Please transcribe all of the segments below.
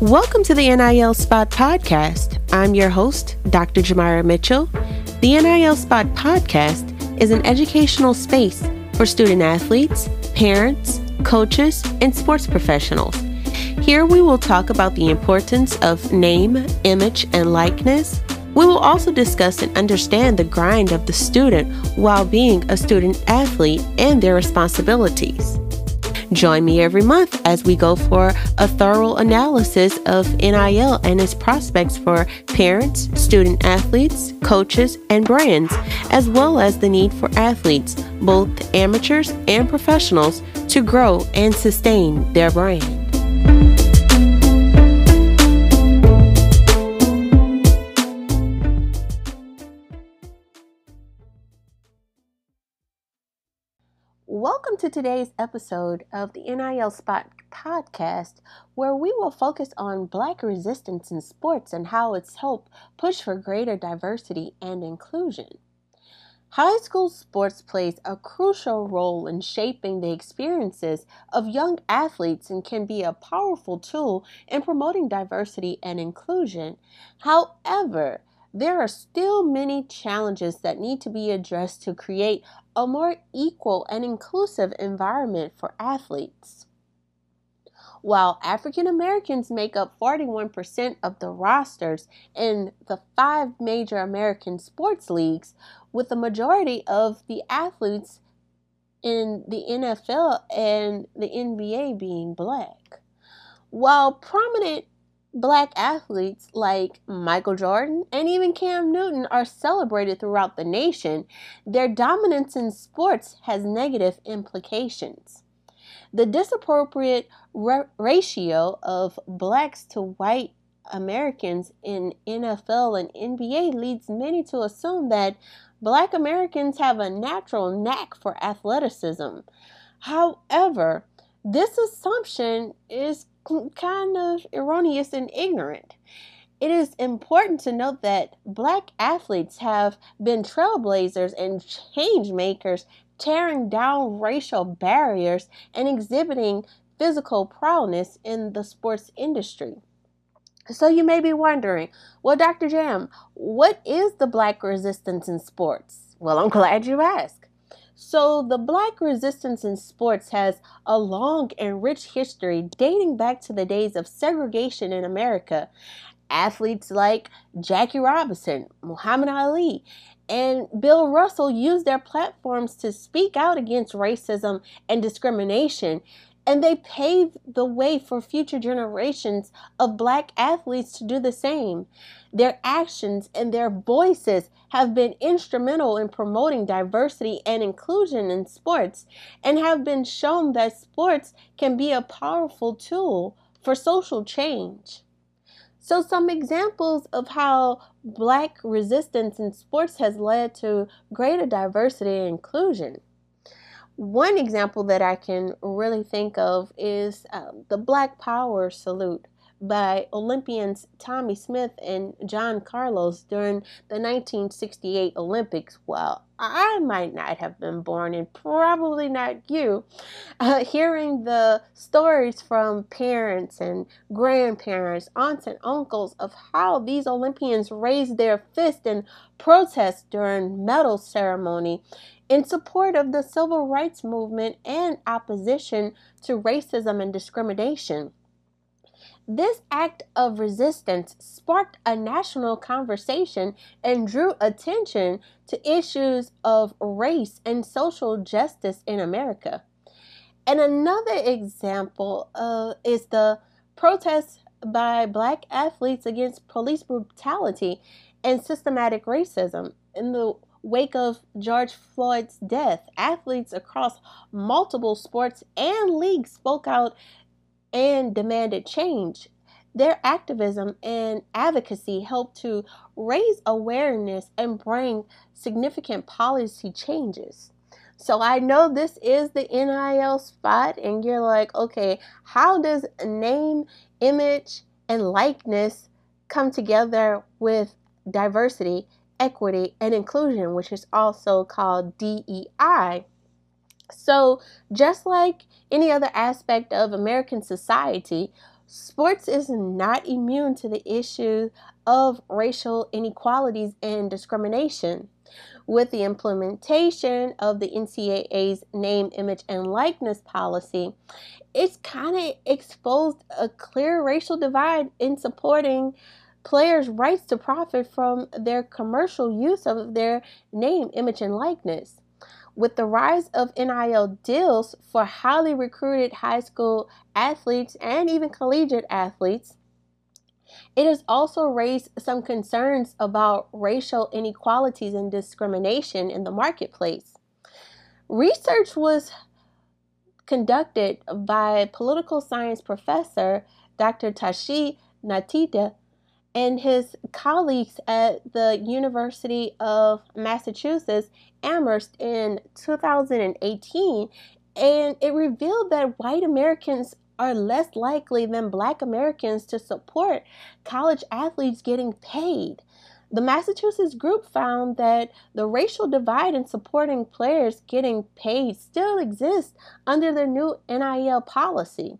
Welcome to the NIL Spot Podcast. I'm your host, Dr. Jamira Mitchell. The NIL Spot Podcast is an educational space for student athletes, parents, coaches, and sports professionals. Here we will talk about the importance of name, image, and likeness. We will also discuss and understand the grind of the student while being a student athlete and their responsibilities. Join me every month as we go for a thorough analysis of NIL and its prospects for parents, student athletes, coaches, and brands, as well as the need for athletes, both amateurs and professionals, to grow and sustain their brand. Welcome to today's episode of the NIL Spot podcast, where we will focus on Black resistance in sports and how it's helped push for greater diversity and inclusion. High school sports plays a crucial role in shaping the experiences of young athletes and can be a powerful tool in promoting diversity and inclusion. However, there are still many challenges that need to be addressed to create a more equal and inclusive environment for athletes. While African Americans make up 41% of the rosters in the five major American sports leagues, with the majority of the athletes in the NFL and the NBA being black. While prominent Black athletes like Michael Jordan and even Cam Newton are celebrated throughout the nation, their dominance in sports has negative implications. The disappropriate ra- ratio of blacks to white Americans in NFL and NBA leads many to assume that black Americans have a natural knack for athleticism. However, this assumption is kind of erroneous and ignorant. It is important to note that black athletes have been trailblazers and change makers, tearing down racial barriers and exhibiting physical prowess in the sports industry. So you may be wondering, well, Dr. Jam, what is the black resistance in sports? Well, I'm glad you asked. So, the black resistance in sports has a long and rich history dating back to the days of segregation in America. Athletes like Jackie Robinson, Muhammad Ali, and Bill Russell used their platforms to speak out against racism and discrimination and they paved the way for future generations of black athletes to do the same. Their actions and their voices have been instrumental in promoting diversity and inclusion in sports and have been shown that sports can be a powerful tool for social change. So, some examples of how black resistance in sports has led to greater diversity and inclusion. One example that I can really think of is um, the Black Power salute by Olympians Tommie Smith and John Carlos during the 1968 Olympics. Well, I might not have been born, and probably not you. Uh, hearing the stories from parents and grandparents, aunts, and uncles of how these Olympians raised their fist in protest during medal ceremony in support of the civil rights movement and opposition to racism and discrimination. This act of resistance sparked a national conversation and drew attention to issues of race and social justice in America. And another example uh, is the protests by black athletes against police brutality and systematic racism in the wake of George Floyd's death, athletes across multiple sports and leagues spoke out and demanded change. Their activism and advocacy helped to raise awareness and bring significant policy changes. So I know this is the NIL spot, and you're like, okay, how does name, image, and likeness come together with diversity? Equity, and inclusion, which is also called DEI. So, just like any other aspect of American society, sports is not immune to the issue of racial inequalities and discrimination. With the implementation of the NCAA's name, image, and likeness policy, it's kind of exposed a clear racial divide in supporting players' rights to profit from their commercial use of their name, image, and likeness. With the rise of NIL deals for highly recruited high school athletes and even collegiate athletes, it has also raised some concerns about racial inequalities and discrimination in the marketplace. Research was conducted by political science professor Dr. Tatishe Nteta and his colleagues at the University of Massachusetts Amherst in 2018, and it revealed that white Americans are less likely than black Americans to support college athletes getting paid. The Massachusetts group found that the racial divide in supporting players getting paid still exists under the new NIL policy.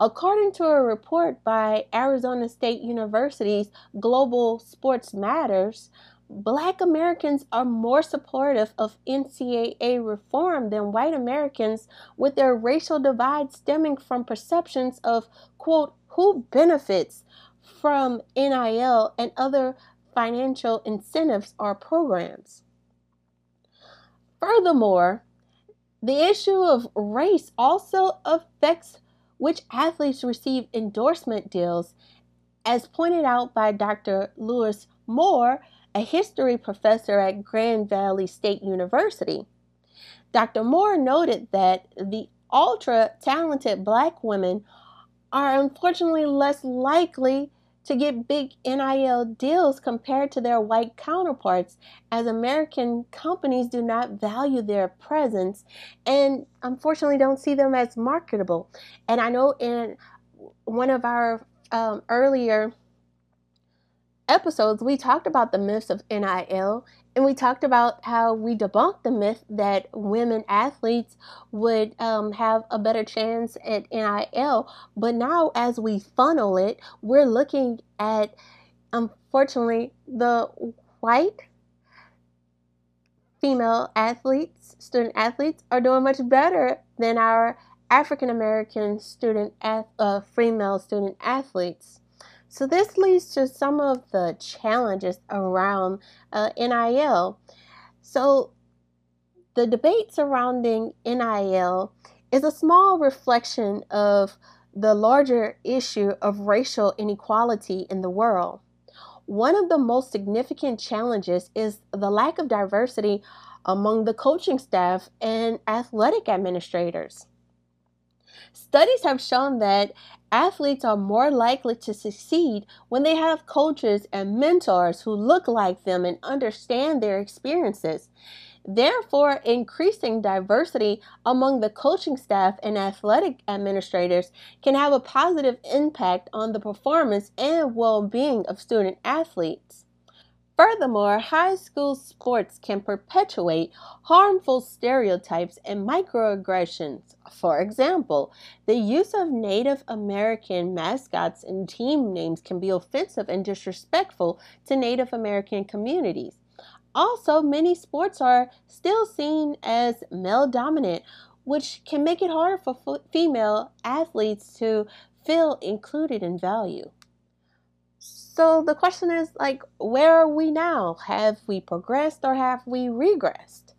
According to a report by Arizona State University's Global Sports Matters, Black Americans are more supportive of NCAA reform than white Americans, with their racial divide stemming from perceptions of, quote, who benefits from NIL and other financial incentives or programs. Furthermore, the issue of race also affects which athletes receive endorsement deals, as pointed out by Dr. Louis Moore, a history professor at Grand Valley State University. Dr. Moore noted that the ultra talented black women are unfortunately less likely to get big NIL deals compared to their white counterparts, as American companies do not value their presence and unfortunately don't see them as marketable. And I know in one of our um, earlier episodes, we talked about the myths of NIL and we talked about how we debunked the myth that women athletes would um, have a better chance at NIL. But now, as we funnel it, we're looking at, unfortunately, the white female athletes, student athletes, are doing much better than our African American student, uh, female student athletes. So this leads to some of the challenges around uh, NIL. So the debate surrounding NIL is a small reflection of the larger issue of racial inequality in the world. One of the most significant challenges is the lack of diversity among the coaching staff and athletic administrators. Studies have shown that athletes are more likely to succeed when they have coaches and mentors who look like them and understand their experiences. Therefore, increasing diversity among the coaching staff and athletic administrators can have a positive impact on the performance and well being of student athletes. Furthermore, high school sports can perpetuate harmful stereotypes and microaggressions. For example, the use of Native American mascots and team names can be offensive and disrespectful to Native American communities. Also, many sports are still seen as male dominant, which can make it harder for female athletes to feel included and valued. So the question is like, where are we now? Have we progressed or have we regressed?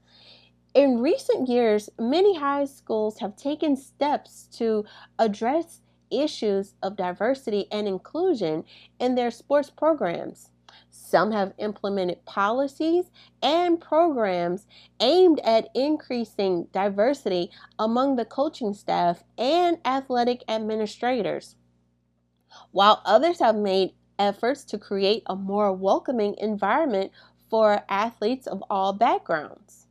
In recent years, many high schools have taken steps to address issues of diversity and inclusion in their sports programs. Some have implemented policies and programs aimed at increasing diversity among the coaching staff and athletic administrators, while others have made efforts to create a more welcoming environment for athletes of all backgrounds.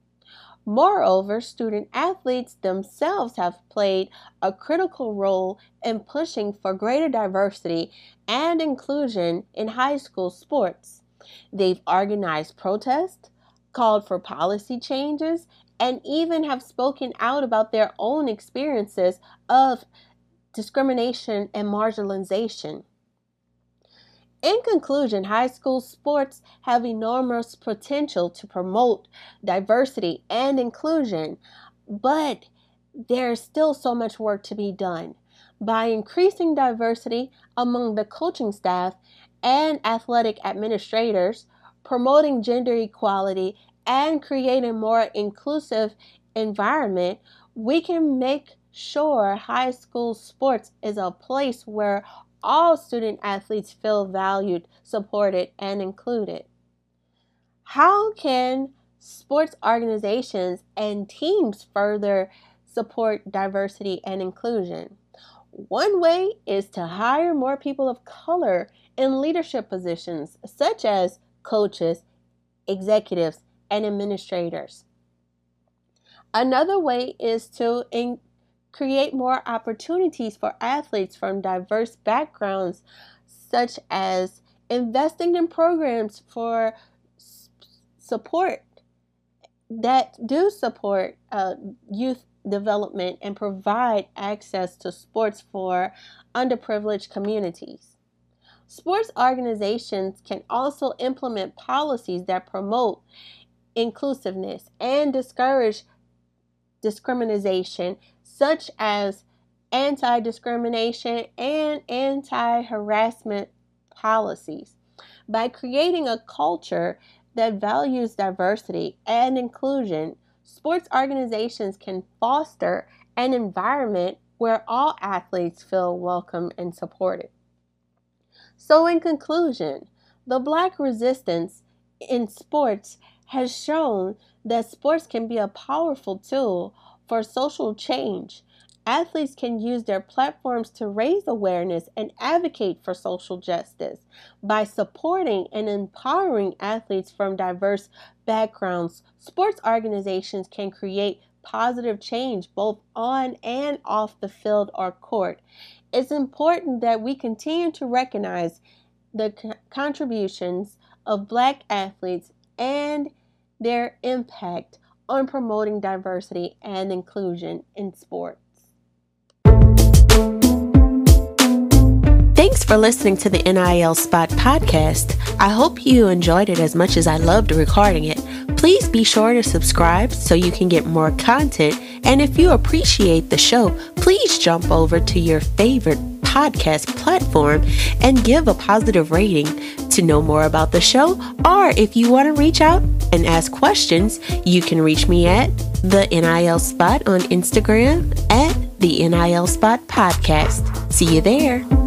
Moreover, student athletes themselves have played a critical role in pushing for greater diversity and inclusion in high school sports. They've organized protests, called for policy changes, and even have spoken out about their own experiences of discrimination and marginalization. In conclusion, high school sports have enormous potential to promote diversity and inclusion, but there's still so much work to be done. By increasing diversity among the coaching staff and athletic administrators, promoting gender equality, and creating more inclusive environment, we can make sure high school sports is a place where all student athletes feel valued, supported, and included. How can sports organizations and teams further support diversity and inclusion? One way is to hire more people of color in leadership positions, such as coaches, executives, and administrators. Another way is to in- create more opportunities for athletes from diverse backgrounds, such as investing in programs for support that do support uh, youth development and provide access to sports for underprivileged communities. Sports organizations can also implement policies that promote inclusiveness and discourage discrimination, such as anti discrimination and anti harassment policies. By creating a culture that values diversity and inclusion, sports organizations can foster an environment where all athletes feel welcome and supported. So, in conclusion, the Black resistance in sports has shown that sports can be a powerful tool for social change. Athletes can use their platforms to raise awareness and advocate for social justice. By supporting and empowering athletes from diverse backgrounds, sports organizations can create positive change both on and off the field or court. It's important that we continue to recognize the contributions of Black athletes and their impact on promoting diversity and inclusion in sports. Thanks for listening to the NIL Spot podcast. I hope you enjoyed it as much as I loved recording it. Please be sure to subscribe so you can get more content. And if you appreciate the show, please jump over to your favorite podcast platform and give a positive rating. To know more about the show, or if you want to reach out and ask questions, you can reach me at the NIL Spot on Instagram at the NIL Spot Podcast. See you there.